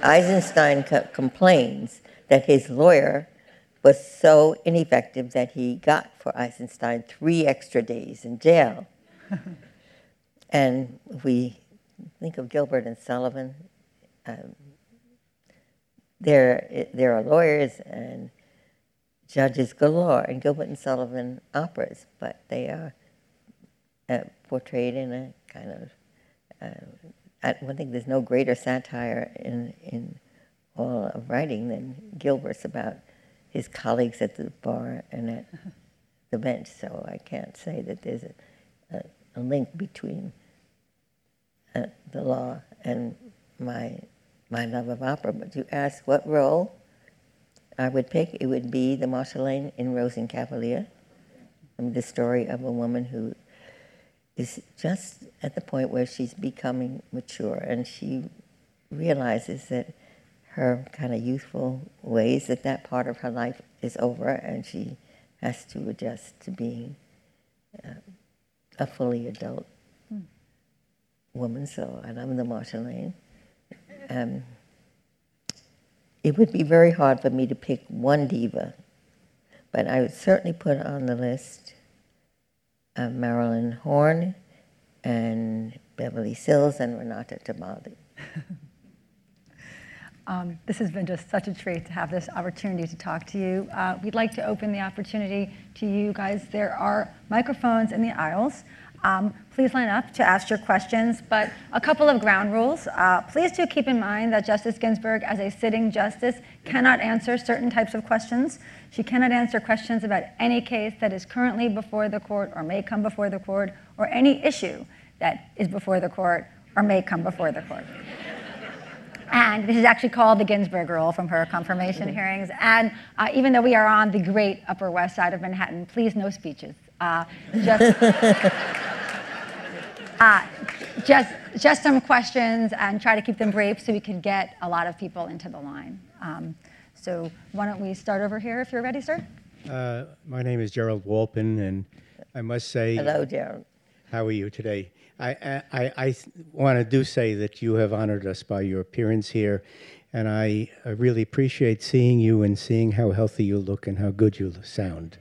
Eisenstein co- complains that his lawyer was so ineffective that he got for Eisenstein three extra days in jail. <laughs> and we think of Gilbert and Sullivan. Um, there, there are lawyers and judges galore in Gilbert and Sullivan operas, but they are uh, portrayed in a kind of, uh, I don't think there's no greater satire in, in all of writing than Gilbert's about his colleagues at the bar and at the bench. So I can't say that there's a, a, a link between uh, the law and my my love of opera. But you ask what role I would pick, it would be the Marschallin in Rosenkavalier, the story of a woman who is just at the point where she's becoming mature and she realizes that her kind of youthful ways that that part of her life is over and she has to adjust to being uh, a fully adult mm. woman. So, and I'm the Marschallin. Um, it would be very hard for me to pick one diva, but I would certainly put on the list uh, Marilyn Horne and Beverly Sills and Renata Tebaldi. <laughs> Um, this has been just such a treat to have this opportunity to talk to you. Uh, we'd like to open the opportunity to you guys. There are microphones in the aisles. Um, please line up to ask your questions, but a couple of ground rules. Uh, please do keep in mind that Justice Ginsburg, as a sitting justice, cannot answer certain types of questions. She cannot answer questions about any case that is currently before the court or may come before the court, or any issue that is before the court or may come before the court. And this is actually called the Ginsburg rule from her confirmation mm-hmm. hearings. And uh, even though we are on the great Upper West Side of Manhattan, please no speeches. Uh, just, <laughs> uh, just, just some questions and try to keep them brief so we can get a lot of people into the line. Um, so why don't we start over here if you're ready, sir? Uh, my name is Gerald Walpin, and I must say. Hello, Gerald. How are you today? I, I, I want to do say that you have honored us by your appearance here, and I, I really appreciate seeing you and seeing how healthy you look and how good you sound.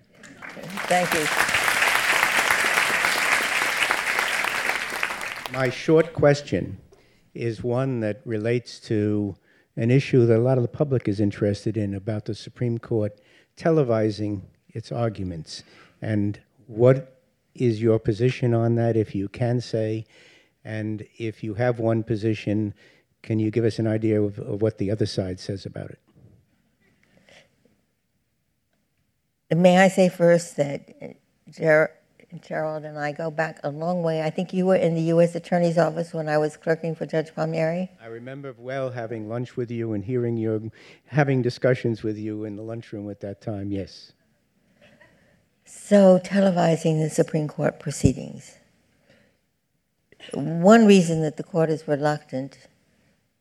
Thank you. My short question is one that relates to an issue that a lot of the public is interested in about the Supreme Court televising its arguments and what is your position on that, if you can say? And if you have one position, can you give us an idea of, of what the other side says about it? May I say first that uh, Ger- Gerald and I go back a long way. I think you were in the U.S. Attorney's Office when I was clerking for Judge Palmieri. I remember well having lunch with you and hearing your, having discussions with you in the lunchroom at that time, yes. So, televising the Supreme Court proceedings. One reason that the court is reluctant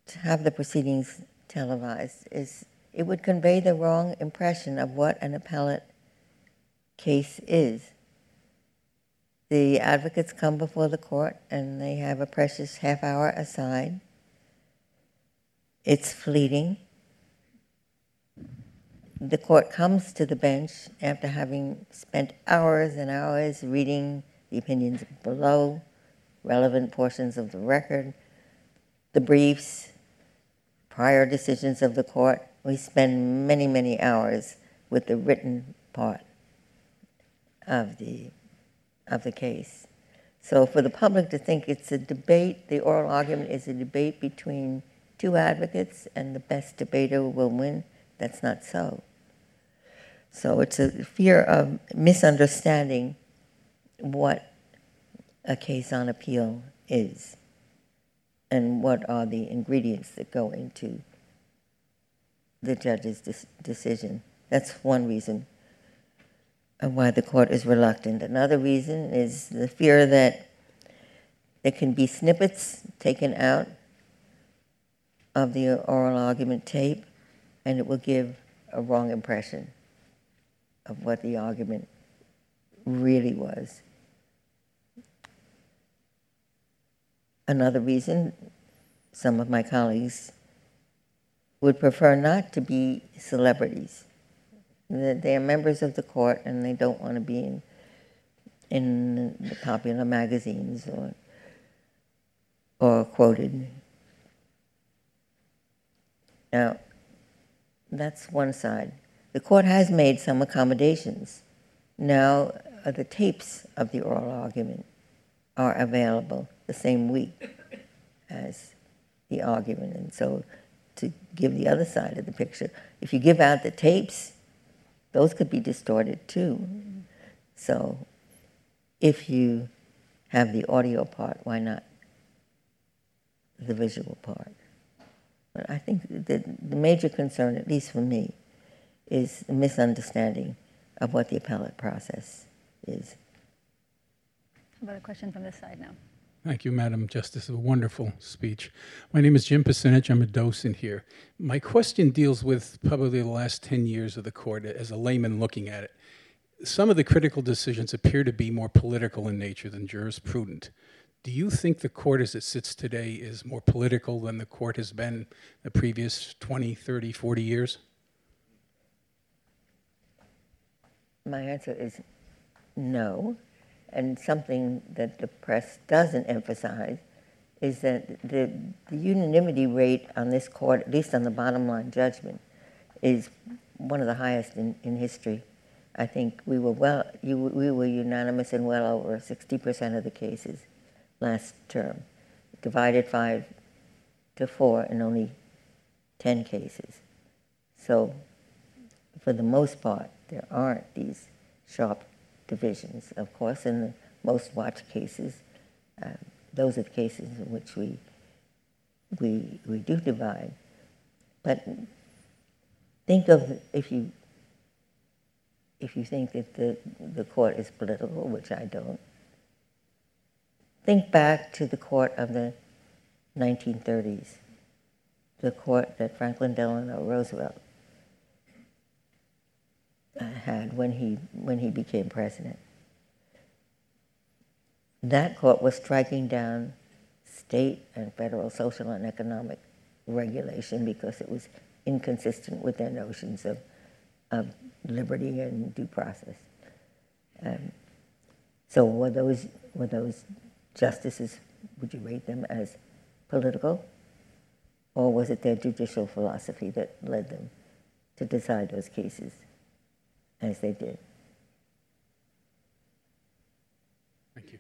to have the proceedings televised is it would convey the wrong impression of what an appellate case is. The advocates come before the court and they have a precious half hour aside. It's fleeting the court comes to the bench after having spent hours and hours reading the opinions below, relevant portions of the record, the briefs, prior decisions of the court. We spend many, many hours with the written part of the, of the case. So for the public to think it's a debate, the oral argument is a debate between two advocates and the best debater will win, that's not so. So it's a fear of misunderstanding what a case on appeal is and what are the ingredients that go into the judge's decision. That's one reason why the court is reluctant. Another reason is the fear that there can be snippets taken out of the oral argument tape and it will give a wrong impression of what the argument really was. Another reason some of my colleagues would prefer not to be celebrities. That they are members of the court and they don't want to be in, in the popular magazines or, or quoted. Now, that's one side. The court has made some accommodations. Now, uh, the tapes of the oral argument are available the same week as the argument. And so, to give the other side of the picture, if you give out the tapes, those could be distorted too. So, if you have the audio part, why not the visual part? But I think that the major concern, at least for me, is a misunderstanding of what the appellate process is. How about a question from this side now? Thank you, Madam Justice. A wonderful speech. My name is Jim Pasinich. I'm a docent here. My question deals with probably the last 10 years of the court as a layman looking at it. Some of the critical decisions appear to be more political in nature than jurisprudent. Do you think the court as it sits today is more political than the court has been the previous 20, 30, 40 years? My answer is no. And something that the press doesn't emphasize is that the, the unanimity rate on this court, at least on the bottom line judgment, is one of the highest in, in history. I think we were well, you, we were unanimous in well over 60% of the cases last term. Divided five to four in only 10 cases. So, for the most part, there aren't these sharp divisions. Of course, in the most watched cases, uh, those are the cases in which we, we, we do divide. But think of if you if you think that the, the court is political, which I don't, think back to the court of the 1930s, the court that Franklin Delano Roosevelt had when he, when he became president. That court was striking down state and federal social and economic regulation because it was inconsistent with their notions of, of liberty and due process. Um, so were those, were those justices, would you rate them as political? Or was it their judicial philosophy that led them to decide those cases as they did? Thank you.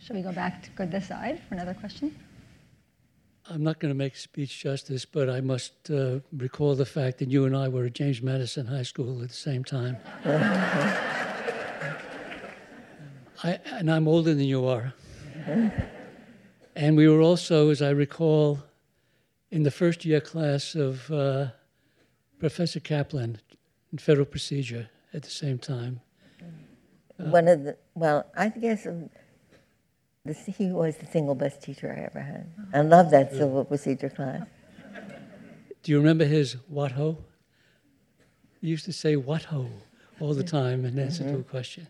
Shall we go back to go this side for another question? I'm not going to make speech justice, but I must uh, recall the fact that you and I were at James Madison High School at the same time. <laughs> I, and I'm older than you are. and we were also, as I recall, in the first year class of uh, Professor Kaplan in federal procedure at the same time. One of the, well, I guess um, this, he was the single best teacher I ever had. I love that civil procedure class. Do you remember his what ho? He used to say what ho all the time in answer to a question.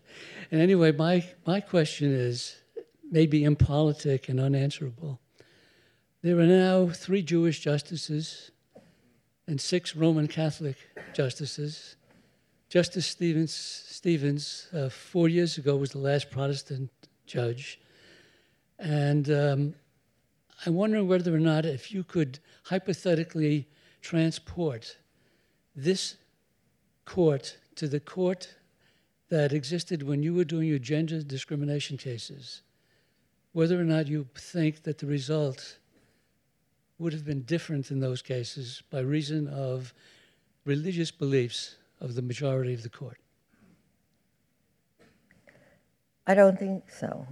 And anyway, my, my question is maybe impolitic and unanswerable. There are now three Jewish justices and six Roman Catholic justices. Justice Stevens, Stevens uh, four years ago, was the last Protestant judge. And um, I'm wondering whether or not if you could hypothetically transport this court to the court that existed when you were doing your gender discrimination cases, whether or not you think that the result would have been different in those cases by reason of religious beliefs of the majority of the court. I don't think so.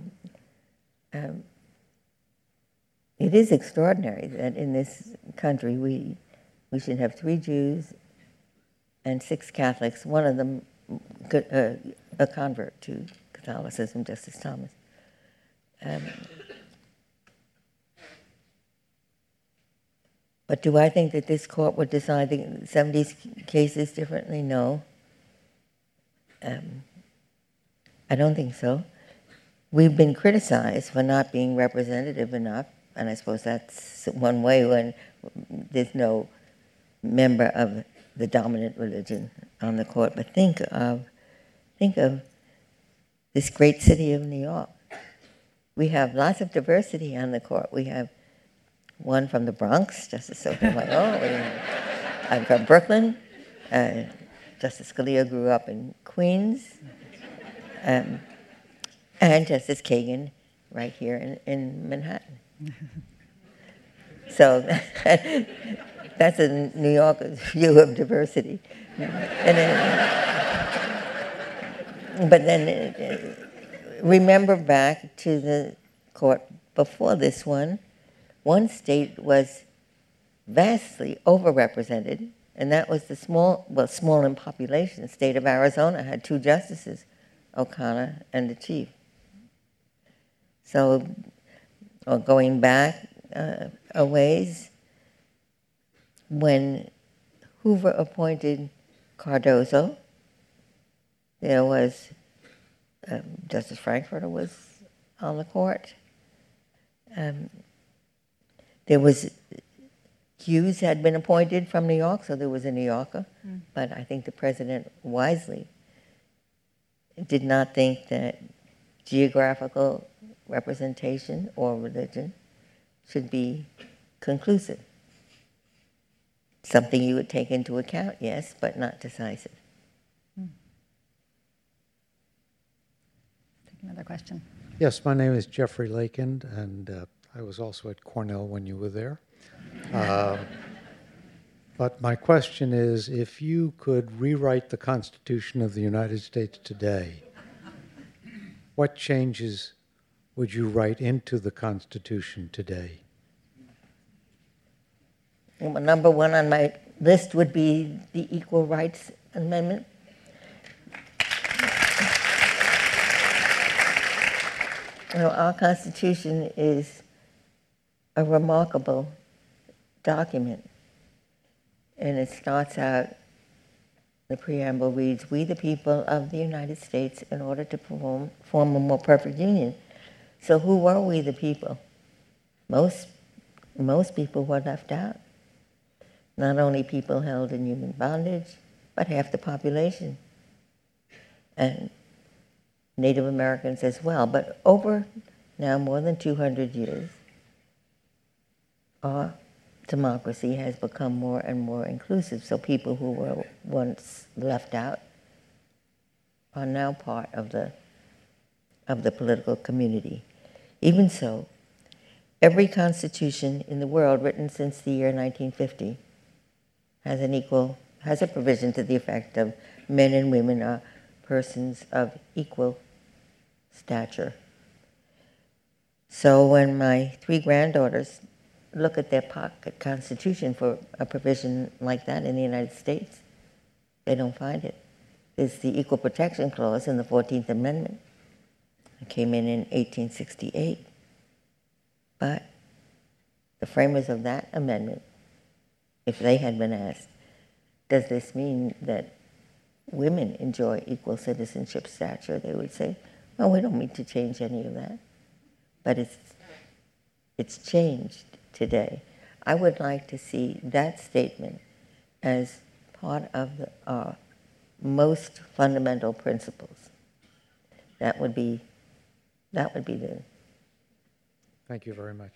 Um, it is extraordinary that in this country we, we should have three Jews and six Catholics, one of them uh, a convert to Catholicism, Justice Thomas. Um, but do I think that this court would decide the, some of these cases differently? No. Um, I don't think so. We've been criticized for not being representative enough, and I suppose that's one way when there's no member of the dominant religion on the court. But think of, think of this great city of New York. We have lots of diversity on the court. We have one from the Bronx, Justice Sotomayor. <laughs> I'm from Brooklyn. Uh, Justice Scalia grew up in Queens. Um, and Justice Kagan right here in, in Manhattan. so <laughs> that's a New Yorker's view of diversity. Then, but then uh, remember back to the court before this one, one state was vastly overrepresented, and that was the small, well, small in population state of Arizona had two justices, O'Connor and the chief. So, or going back uh, a ways, when Hoover appointed Cardozo, there was um, Justice Frankfurter was on the court. Um, there was Hughes had been appointed from New York, so there was a New Yorker. Mm. But I think the president wisely did not think that geographical representation or religion should be conclusive. Something you would take into account, yes, but not decisive. take Another question. Yes, my name is Jeffrey Lakin, and uh, I was also at Cornell when you were there. Uh, but my question is if you could rewrite the Constitution of the United States today, what changes would you write into the Constitution today? Well, Number one on my list would be the Equal Rights Amendment. You know, our Constitution is a remarkable document. And it starts out, the preamble reads, We the people of the United States, in order to form, form a more perfect union. So who were we the people? Most, most people were left out. Not only people held in human bondage, but half the population. And Native Americans as well. But over now more than 200 years, our democracy has become more and more inclusive. So people who were once left out are now part of the of the political community. Even so, every constitution in the world written since the year 1950 has an equal has a provision to the effect of men and women are persons of equal stature. So when my three granddaughters look at their pocket constitution for a provision like that in the United States, they don't find it. There's the Equal Protection Clause in the 14th Amendment. It came in in 1868. But the framers of that amendment, if they had been asked, does this mean that women enjoy equal citizenship stature, they would say, well, we don't mean to change any of that. But it's, it's changed today. I would like to see that statement as part of the, our most fundamental principles. That would be, that would be the Thank you very much.